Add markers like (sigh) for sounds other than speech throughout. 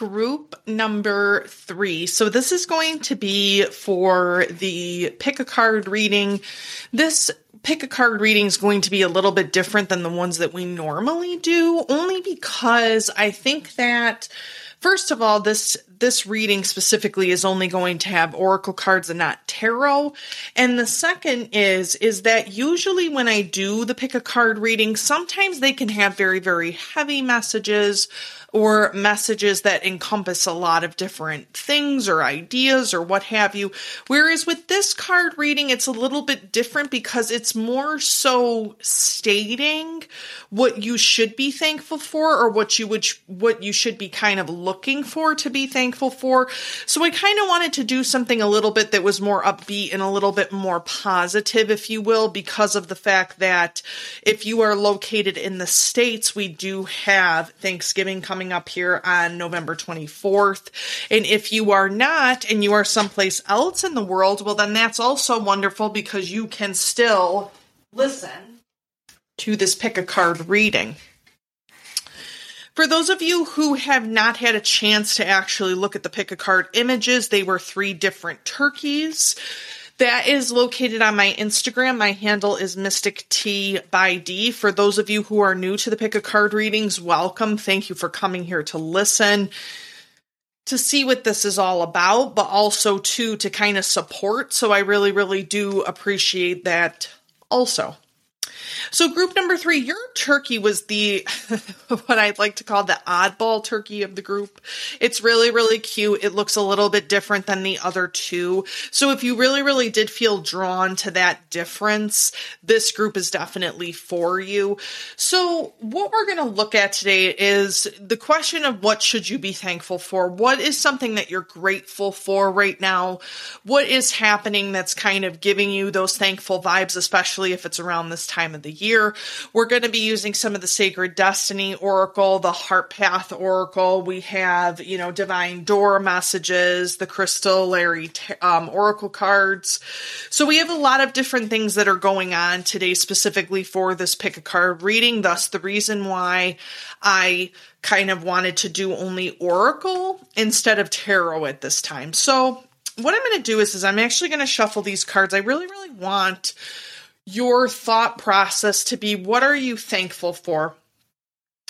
group number three. So this is going to be for the pick a card reading. This pick a card reading is going to be a little bit different than the ones that we normally do, only because I think that First of all, this this reading specifically is only going to have oracle cards and not tarot. And the second is is that usually when I do the pick a card reading, sometimes they can have very very heavy messages or messages that encompass a lot of different things or ideas or what have you. Whereas with this card reading, it's a little bit different because it's more so stating what you should be thankful for or what you would, what you should be kind of looking for to be thankful for. So I kind of wanted to do something a little bit that was more upbeat and a little bit more positive, if you will, because of the fact that if you are located in the States, we do have Thanksgiving coming coming up here on November 24th. And if you are not and you are someplace else in the world, well, then that's also wonderful because you can still listen to this pick a card reading. For those of you who have not had a chance to actually look at the pick a card images, they were three different turkeys. That is located on my Instagram. My handle is Mystic Tea by D. For those of you who are new to the pick a card readings, welcome. Thank you for coming here to listen, to see what this is all about, but also to to kind of support. So I really, really do appreciate that also. So group number three, your turkey was the (laughs) what I'd like to call the oddball turkey of the group. It's really, really cute. It looks a little bit different than the other two. So if you really, really did feel drawn to that difference, this group is definitely for you. So what we're going to look at today is the question of what should you be thankful for? What is something that you're grateful for right now? What is happening that's kind of giving you those thankful vibes, especially if it's around this time of the year. We're going to be using some of the Sacred Destiny Oracle, the Heart Path Oracle. We have, you know, Divine Door messages, the Crystallary um, Oracle cards. So we have a lot of different things that are going on today, specifically for this pick a card reading. Thus, the reason why I kind of wanted to do only Oracle instead of Tarot at this time. So what I'm going to do is, is I'm actually going to shuffle these cards. I really, really want your thought process to be what are you thankful for?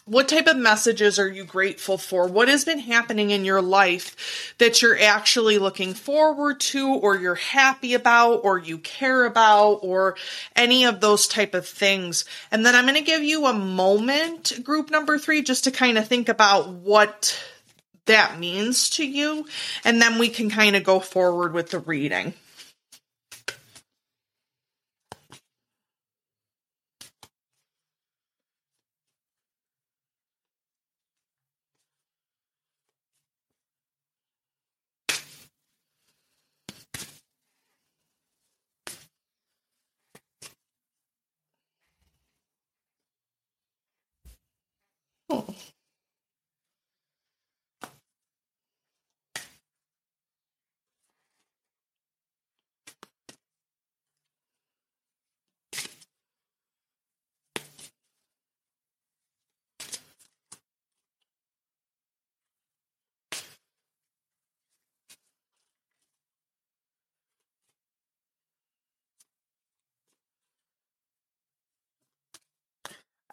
What type of messages are you grateful for? What has been happening in your life that you're actually looking forward to or you're happy about or you care about or any of those type of things? And then I'm going to give you a moment, group number three, just to kind of think about what that means to you. And then we can kind of go forward with the reading.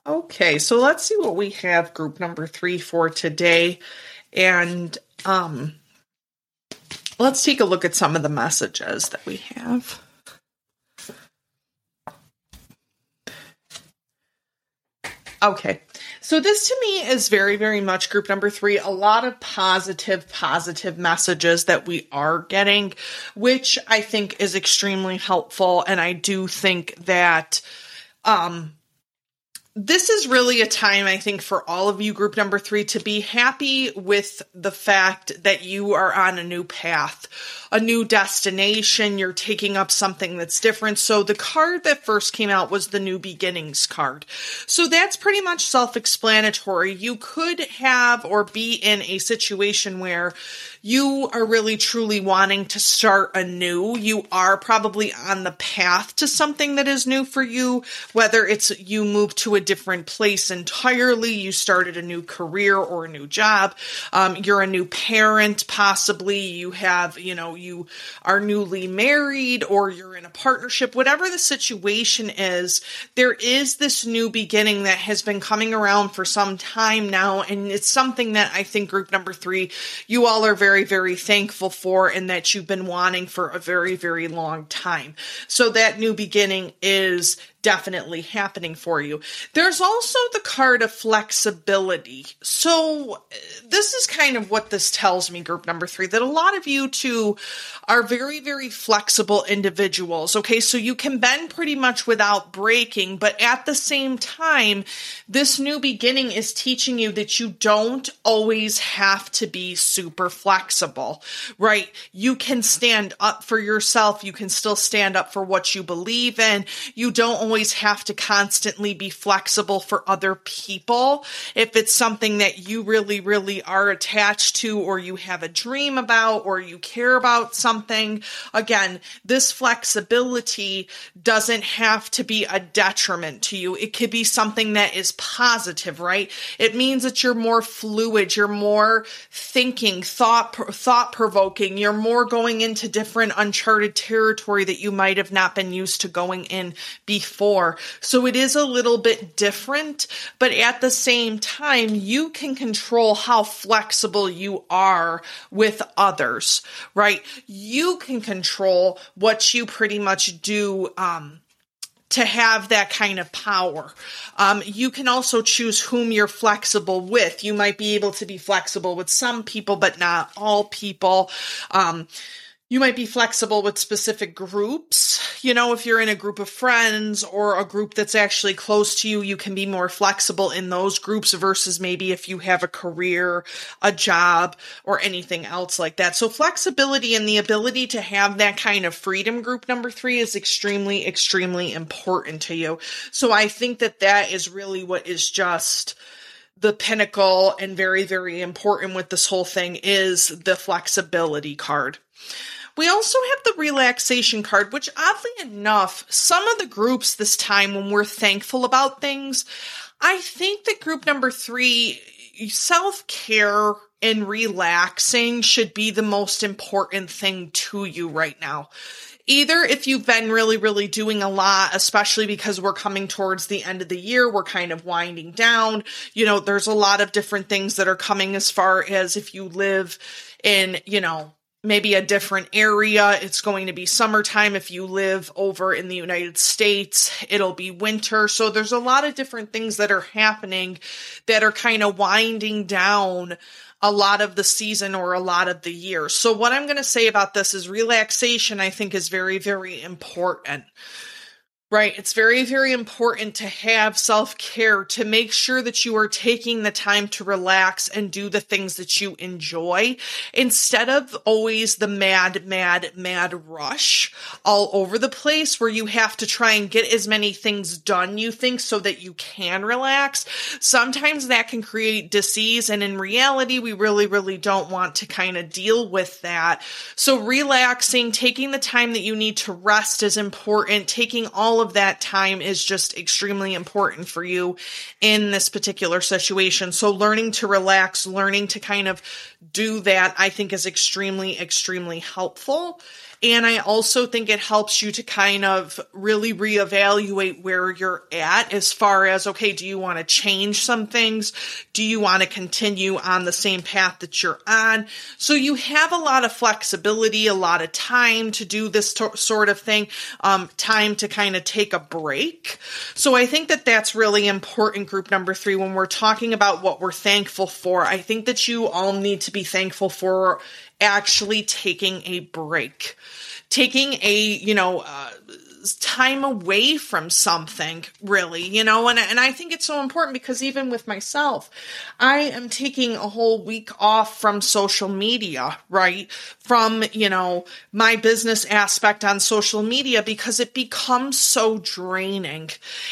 Okay, so let's see what we have group number three for today. And um, let's take a look at some of the messages that we have. Okay, so this to me is very, very much group number three. A lot of positive, positive messages that we are getting, which I think is extremely helpful. And I do think that, um, this is really a time, I think, for all of you, group number three, to be happy with the fact that you are on a new path, a new destination. You're taking up something that's different. So the card that first came out was the new beginnings card. So that's pretty much self explanatory. You could have or be in a situation where you are really truly wanting to start anew. You are probably on the path to something that is new for you, whether it's you moved to a different place entirely, you started a new career or a new job, um, you're a new parent, possibly you have, you know, you are newly married or you're in a partnership, whatever the situation is, there is this new beginning that has been coming around for some time now. And it's something that I think group number three, you all are very, very very thankful for and that you've been wanting for a very, very long time. So that new beginning is definitely happening for you. There's also the card of flexibility. So uh, this is kind of what this tells me, group number three, that a lot of you too are very, very flexible individuals. Okay. So you can bend pretty much without breaking, but at the same time, this new beginning is teaching you that you don't always have to be super flexible, right? You can stand up for yourself. You can still stand up for what you believe in. You don't always have to constantly be flexible for other people. If it's something that you really, really are attached to, or you have a dream about, or you care about something, again, this flexibility doesn't have to be a detriment to you. It could be something that is positive, right? It means that you're more fluid, you're more thinking, thought, thought provoking, you're more going into different uncharted territory that you might have not been used to going in before before. So it is a little bit different, but at the same time, you can control how flexible you are with others, right? You can control what you pretty much do, um, to have that kind of power. Um, you can also choose whom you're flexible with. You might be able to be flexible with some people, but not all people. Um, you might be flexible with specific groups. You know, if you're in a group of friends or a group that's actually close to you, you can be more flexible in those groups versus maybe if you have a career, a job, or anything else like that. So flexibility and the ability to have that kind of freedom group number three is extremely, extremely important to you. So I think that that is really what is just the pinnacle and very, very important with this whole thing is the flexibility card. We also have the relaxation card, which oddly enough, some of the groups this time when we're thankful about things, I think that group number three, self care and relaxing should be the most important thing to you right now. Either if you've been really, really doing a lot, especially because we're coming towards the end of the year, we're kind of winding down. You know, there's a lot of different things that are coming as far as if you live in, you know, maybe a different area. It's going to be summertime. If you live over in the United States, it'll be winter. So there's a lot of different things that are happening that are kind of winding down a lot of the season or a lot of the year. So what I'm going to say about this is relaxation, I think is very, very important. Right. It's very, very important to have self care, to make sure that you are taking the time to relax and do the things that you enjoy instead of always the mad, mad, mad rush all over the place where you have to try and get as many things done, you think, so that you can relax. Sometimes that can create disease. And in reality, we really, really don't want to kind of deal with that. So relaxing, taking the time that you need to rest is important, taking all all of that time is just extremely important for you in this particular situation. So learning to relax, learning to kind of do that, I think is extremely, extremely helpful. And I also think it helps you to kind of really reevaluate where you're at as far as, okay, do you want to change some things? Do you want to continue on the same path that you're on? So you have a lot of flexibility, a lot of time to do this sort of thing, um, time to kind of take a break. So I think that that's really important, group number three, when we're talking about what we're thankful for. I think that you all need to be thankful for actually taking a break taking a, you know, uh, time away from something really you know? And and I think it's so important because even with myself I am taking a whole week off from social media right? From you know my business aspect on social media because it becomes so draining.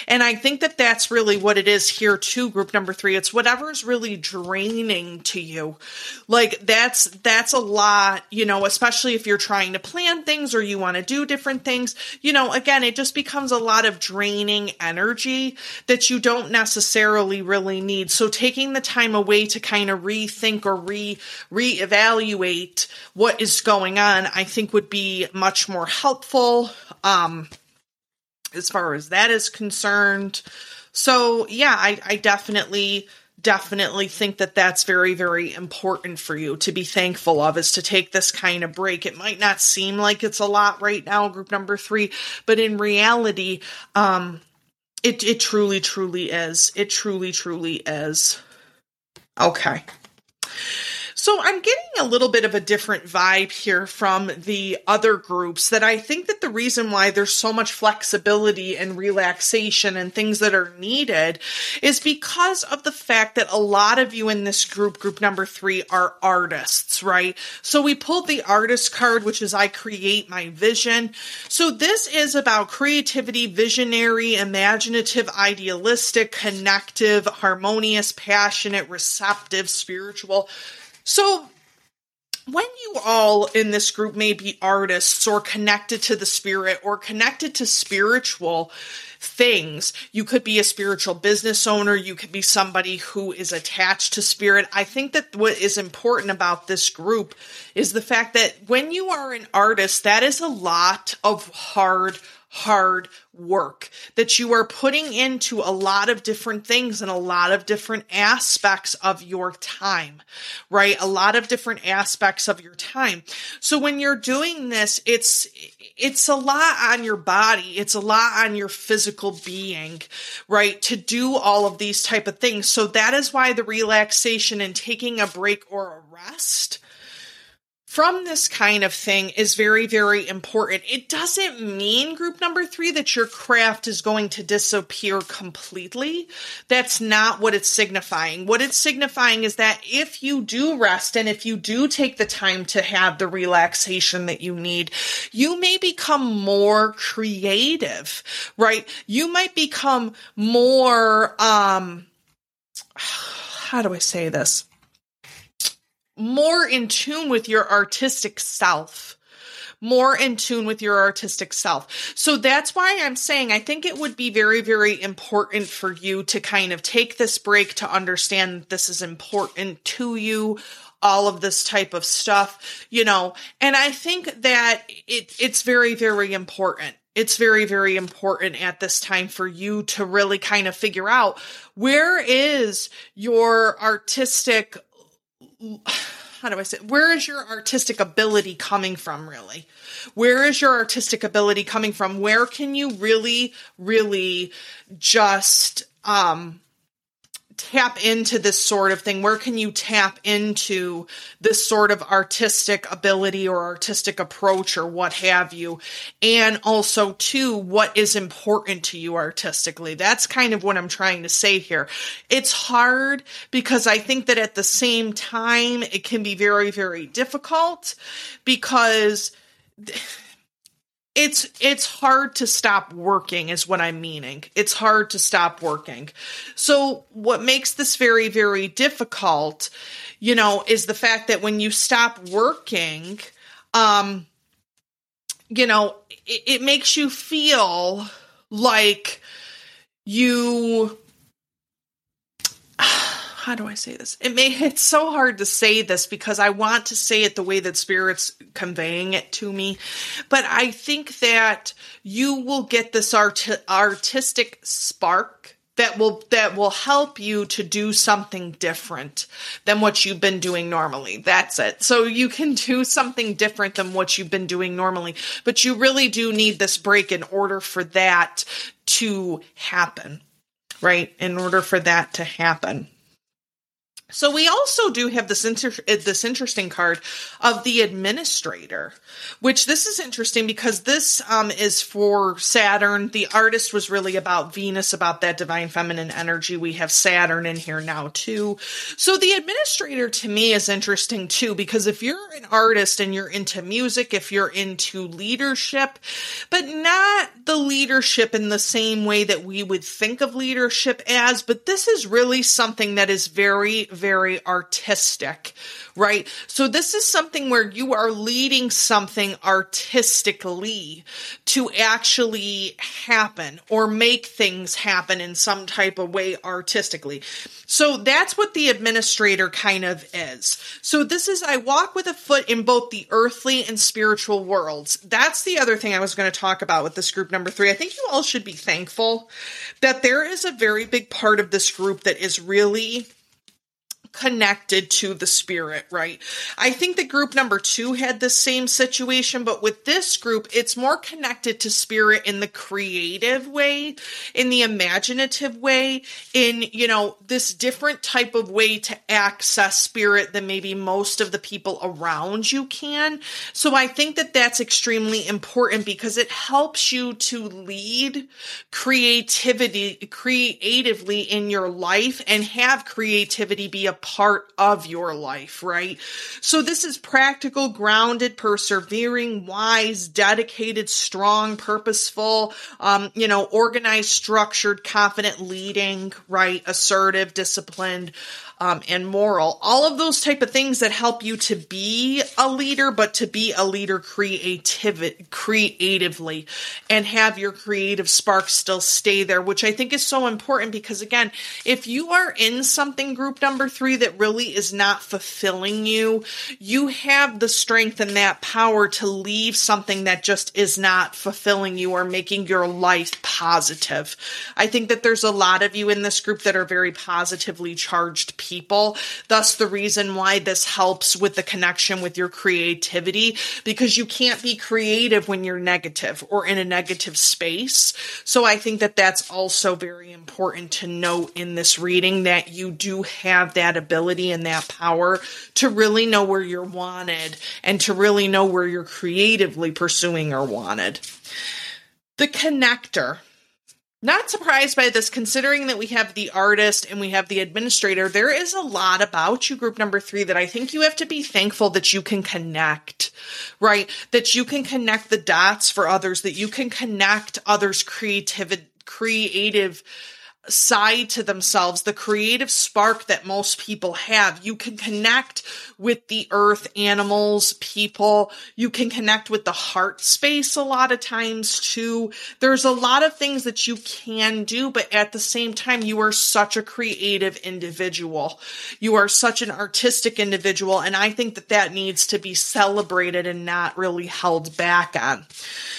And I think that that's really what it is here too group number 3 it's whatever's really draining to you. Like that's that's a lot you know especially if you're trying to plan things or you want to do different things. You know again it just becomes a lot of draining energy that you don't necessarily really need. So taking the time away to kind of rethink or re reevaluate what is going on i think would be much more helpful um as far as that is concerned. So yeah i i definitely definitely think that that's very, very important for you to be thankful of is to take this kind of break. It might not seem like it's a lot right now, group number three, but in reality, um, it, it truly, truly is. It truly, truly is. Okay. So I'm getting a little bit of a different vibe here from the other groups that I think that the reason why there's so much flexibility and relaxation and things that are needed is because of the fact that a lot of you in this group, group number three, are artists, right? So we pulled the artist card, which is I create my vision. So this is about creativity, visionary, imaginative, idealistic, connective, harmonious, passionate, receptive, spiritual. So, when you all in this group may be artists or connected to the spirit or connected to spiritual things, you could be a spiritual business owner, you could be somebody who is attached to spirit. I think that what is important about this group is the fact that when you are an artist, that is a lot of hard hard work that you are putting into a lot of different things and a lot of different aspects of your time, right? A lot of different aspects of your time. So when you're doing this, it's, it's a lot on your body. It's a lot on your physical being, right? To do all of these type of things. So that is why the relaxation and taking a break or a rest from this kind of thing is very, very important. It doesn't mean, group number three, that your craft is going to disappear completely. That's not what it's signifying. What it's signifying is that if you do rest and if you do take the time to have the relaxation that you need, you may become more creative, right? You might become more, um, (sighs) how do I say this? More in tune with your artistic self more in tune with your artistic self. So that's why I'm saying I think it would be very, very important for you to kind of take this break to understand this is important to you. All of this type of stuff, you know, and I think that it, it's very, very important. It's very, very important at this time for you to really kind of figure out where is your artistic (sighs) how do I say, where is your artistic ability coming from, really? Where is your artistic ability coming from? Where can you really, really just, um, tap into this sort of thing? Where can you tap into this sort of artistic ability or artistic approach or what have you? And also, too, what is important to you artistically? That's kind of what I'm trying to say here. It's hard because I think that at the same time, it can be very, very difficult because it's it's hard to stop working is what i'm meaning. It's hard to stop working. So what makes this very very difficult you know is the fact that when you stop working um you know it, it makes you feel like you how do I say this? It may (laughs) it's so hard to say this because I want to say it the way that spirit's conveying it to me, but I think that you will get this art- artistic spark that will that will help you to do something different than what you've been doing normally. That's it. So you can do something different than what you've been doing normally, but you really do need this break in order for that to happen. Right? In order for that to happen. So we also do have this inter- this interesting card of the administrator, which this is interesting because this um, is for Saturn. The artist was really about Venus, about that divine feminine energy. We have Saturn in here now too. So the administrator to me is interesting too because if you're an artist and you're into music, if you're into leadership, but not the leadership in the same way that we would think of leadership as, but this is really something that is very, very very artistic, right? So this is something where you are leading something artistically to actually happen or make things happen in some type of way artistically. So that's what the administrator kind of is. So this is, I walk with a foot in both the earthly and spiritual worlds. That's the other thing I was going to talk about with this group number three. I think you all should be thankful that there is a very big part of this group that is really connected to the spirit, right? I think the group number two had the same situation, but with this group, it's more connected to spirit in the creative way, in the imaginative way, in, you know, this different type of way to access spirit than maybe most of the people around you can. So I think that that's extremely important because it helps you to lead creativity, creatively in your life and have creativity be a part of your life, right? So this is practical, grounded, persevering, wise, dedicated, strong, purposeful, um, you know, organized, structured, confident leading, right? Assertive, disciplined, um, and moral. All of those type of things that help you to be a leader, but to be a leader creativ- creatively and have your creative spark still stay there, which I think is so important because again, if you are in something group number three that really is not fulfilling you, you have the strength and that power to leave something that just is not fulfilling you or making your life positive. I think that there's a lot of you in this group that are very positively charged people. Thus, the reason why this helps with the connection with your creativity, because you can't be creative when you're negative or in a negative space. So I think that that's also very important to note in this reading that you do have that ability and that power to really know where you're wanted and to really know where you're creatively pursuing or wanted. The connector. Not surprised by this, considering that we have the artist and we have the administrator. There is a lot about you, group number three, that I think you have to be thankful that you can connect, right? That you can connect the dots for others, that you can connect others' creative, creative side to themselves, the creative spark that most people have. You can connect with the earth, animals, people. You can connect with the heart space a lot of times too. There's a lot of things that you can do, but at the same time, you are such a creative individual. You are such an artistic individual. And I think that that needs to be celebrated and not really held back on.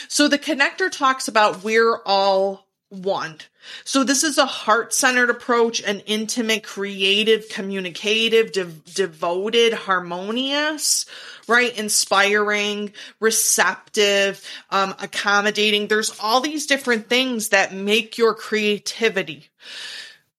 So the connector talks about we're all one. So this is a heart-centered approach, an intimate, creative, communicative, de- devoted, harmonious, right? Inspiring, receptive, um, accommodating. There's all these different things that make your creativity,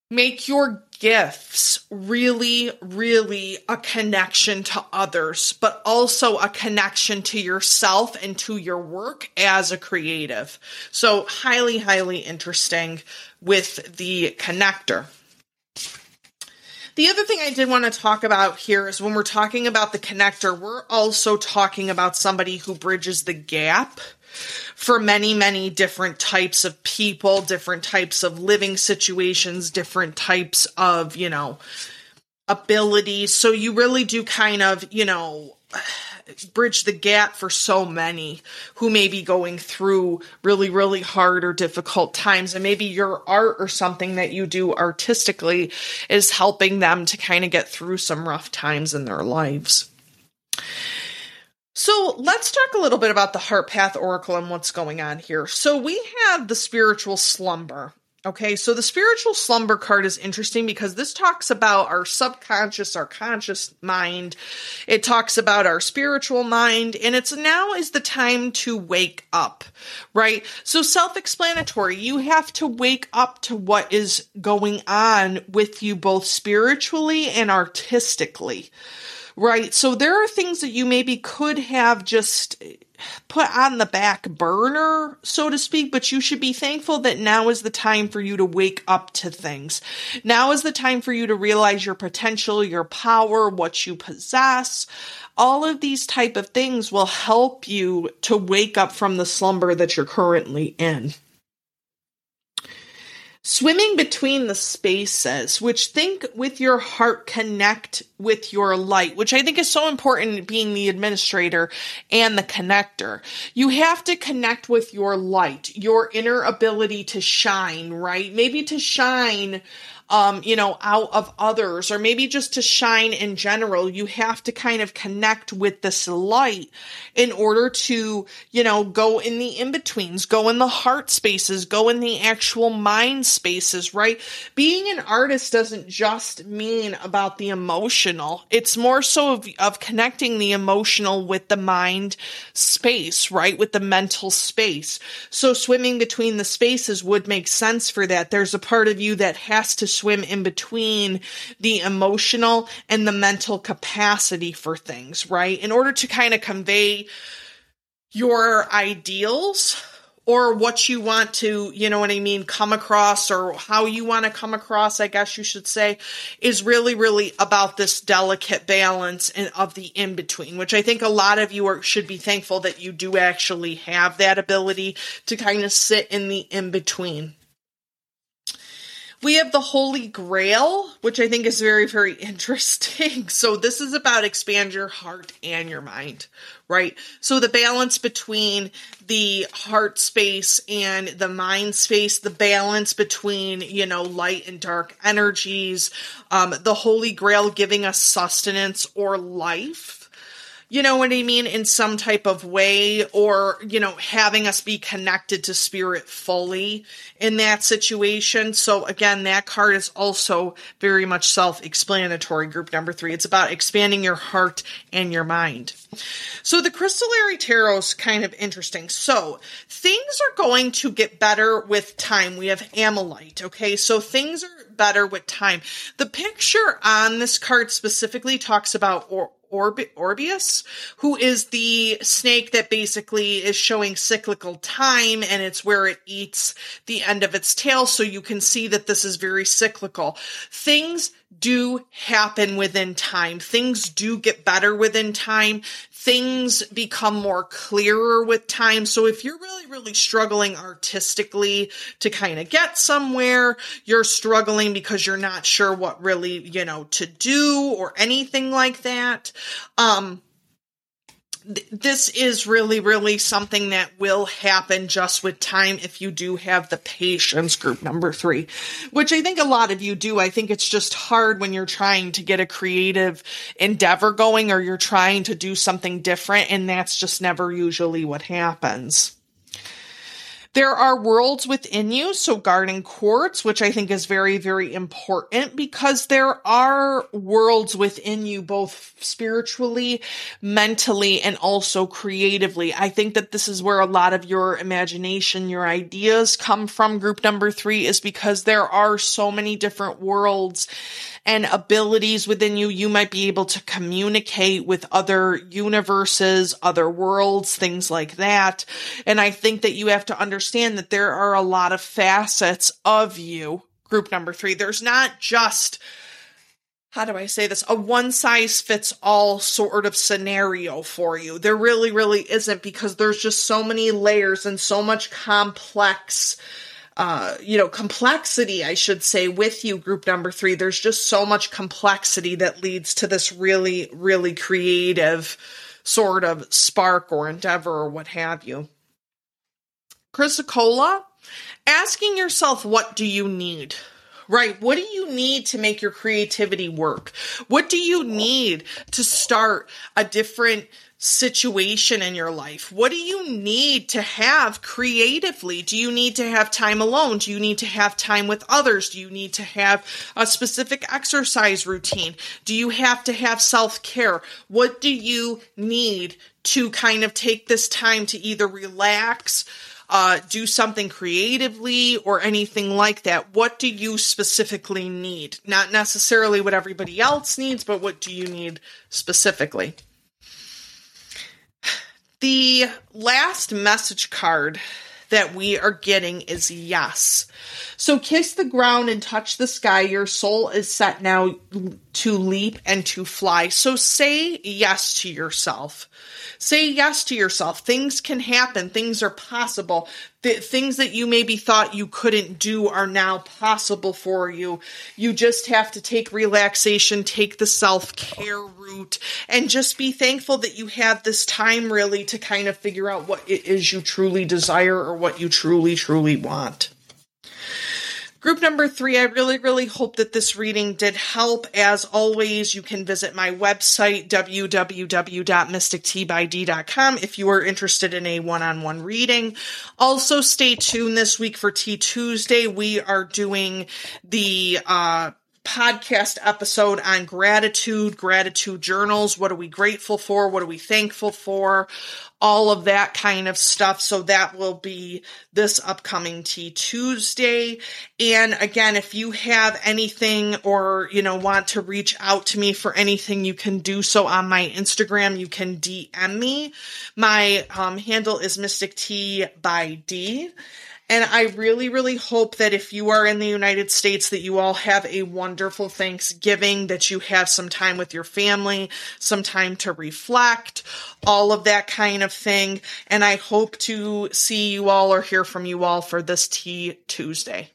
make your gifts really, really a connection to others, but also a connection to yourself and to your work as a creative. So highly, highly interesting with the connector. The other thing I did want to talk about here is when we're talking about the connector, we're also talking about somebody who bridges the gap for many, many different types of people, different types of living situations, different types of, you know, abilities. So you really do kind of, you know, (sighs) bridge the gap for so many who may be going through really, really hard or difficult times. And maybe your art or something that you do artistically is helping them to kind of get through some rough times in their lives. So let's talk a little bit about the Heart Path Oracle and what's going on here. So we have the spiritual slumber. Okay, so the spiritual slumber card is interesting because this talks about our subconscious, our conscious mind. It talks about our spiritual mind, and it's now is the time to wake up, right? So self explanatory. You have to wake up to what is going on with you both spiritually and artistically, right? So there are things that you maybe could have just put on the back burner, so to speak, but you should be thankful that now is the time for you to wake up to things. Now is the time for you to realize your potential, your power, what you possess. All of these type of things will help you to wake up from the slumber that you're currently in swimming between the spaces, which think with your heart connect with your light, which I think is so important being the administrator and the connector. You have to connect with your light, your inner ability to shine, right? Maybe to shine um, you know, out of others, or maybe just to shine in general. You have to kind of connect with this light in order to, you know, go in the in betweens, go in the heart spaces, go in the actual mind spaces, right? Being an artist doesn't just mean about the emotional. It's more so of, of connecting the emotional with the mind space, right? With the mental space. So swimming between the spaces would make sense for that. There's a part of you that has to swim in between the emotional and the mental capacity for things, right? In order to kind of convey your ideals or what you want to, you know what I mean, come across or how you want to come across, I guess you should say, is really, really about this delicate balance and of the in between, which I think a lot of you are, should be thankful that you do actually have that ability to kind of sit in the in between. We have the Holy Grail, which I think is very, very (laughs) interesting. So, this is about expand your heart and your mind, right? So, the balance between the heart space and the mind space, the balance between, you know, light and dark energies, um, the Holy Grail giving us sustenance or life you know what I mean, in some type of way, or, you know, having us be connected to spirit fully in that situation. So again, that card is also very much self explanatory. Group number three. It's about expanding your heart and your mind. So the Crystallary Tarot is kind of interesting. So things are going to get better with time. We have Ammolite. Okay. So things are better with time. The picture on this card specifically talks about or Orbi- Orbeus, who is the snake that basically is showing cyclical time and it's where it eats the end of its tail. So you can see that this is very cyclical. Things do happen within time. Things do get better within time. Things become more clearer with time. So if you're really, really struggling artistically to kind of get somewhere, you're struggling because you're not sure what really, you know, to do or anything like that. Um, this is really, really something that will happen just with time if you do have the patience, group number three, which I think a lot of you do. I think it's just hard when you're trying to get a creative endeavor going or you're trying to do something different, and that's just never usually what happens. There are worlds within you, so garden quartz, which I think is very, very important because there are worlds within you, both spiritually, mentally, and also creatively. I think that this is where a lot of your imagination, your ideas come from. Group number three is because there are so many different worlds and abilities within you, you might be able to communicate with other universes, other worlds, things like that. And I think that you have to understand that there are a lot of facets of you. Group number three. There's not just how do I say this? A one size fits all sort of scenario for you. There really, really isn't because there's just so many layers and so much complex uh, you know, complexity, I should say, with you, group number three. There's just so much complexity that leads to this really, really creative sort of spark or endeavor or what have you. Chrysocolla, asking yourself, what do you need? Right? What do you need to make your creativity work? What do you need to start a different situation in your life? What do you need to have creatively? Do you need to have time alone? Do you need to have time with others? Do you need to have a specific exercise routine? Do you have to have self care? What do you need to kind of take this time to either relax, uh, do something creatively or anything like that. What do you specifically need? Not necessarily what everybody else needs, but what do you need specifically? The last message card that we are getting is yes. So kiss the ground and touch the sky. Your soul is set now to leap and to fly. So say yes to yourself. Say yes to yourself. Things can happen. Things are possible. The things that you maybe thought you couldn't do are now possible for you. You just have to take relaxation, take the self care route, and just be thankful that you have this time really to kind of figure out what it is you truly desire or what you truly, truly want. Group number three, I really, really hope that this reading did help. As always, you can visit my website, www.mysticteabyd.com, if you are interested in a one on one reading. Also, stay tuned this week for Tea Tuesday. We are doing the, uh, podcast episode on gratitude, gratitude journals. What are we grateful for? What are we thankful for? All of that kind of stuff. So that will be this upcoming Tea Tuesday. And again, if you have anything or, you know, want to reach out to me for anything, you can do so on my Instagram. You can DM me. My um, handle is Mystic Tea by D. And I really, really hope that if you are in the United States, that you all have a wonderful Thanksgiving, that you have some time with your family, some time to reflect, all of that kind of thing. And I hope to see you all or hear from you all for this Tea Tuesday.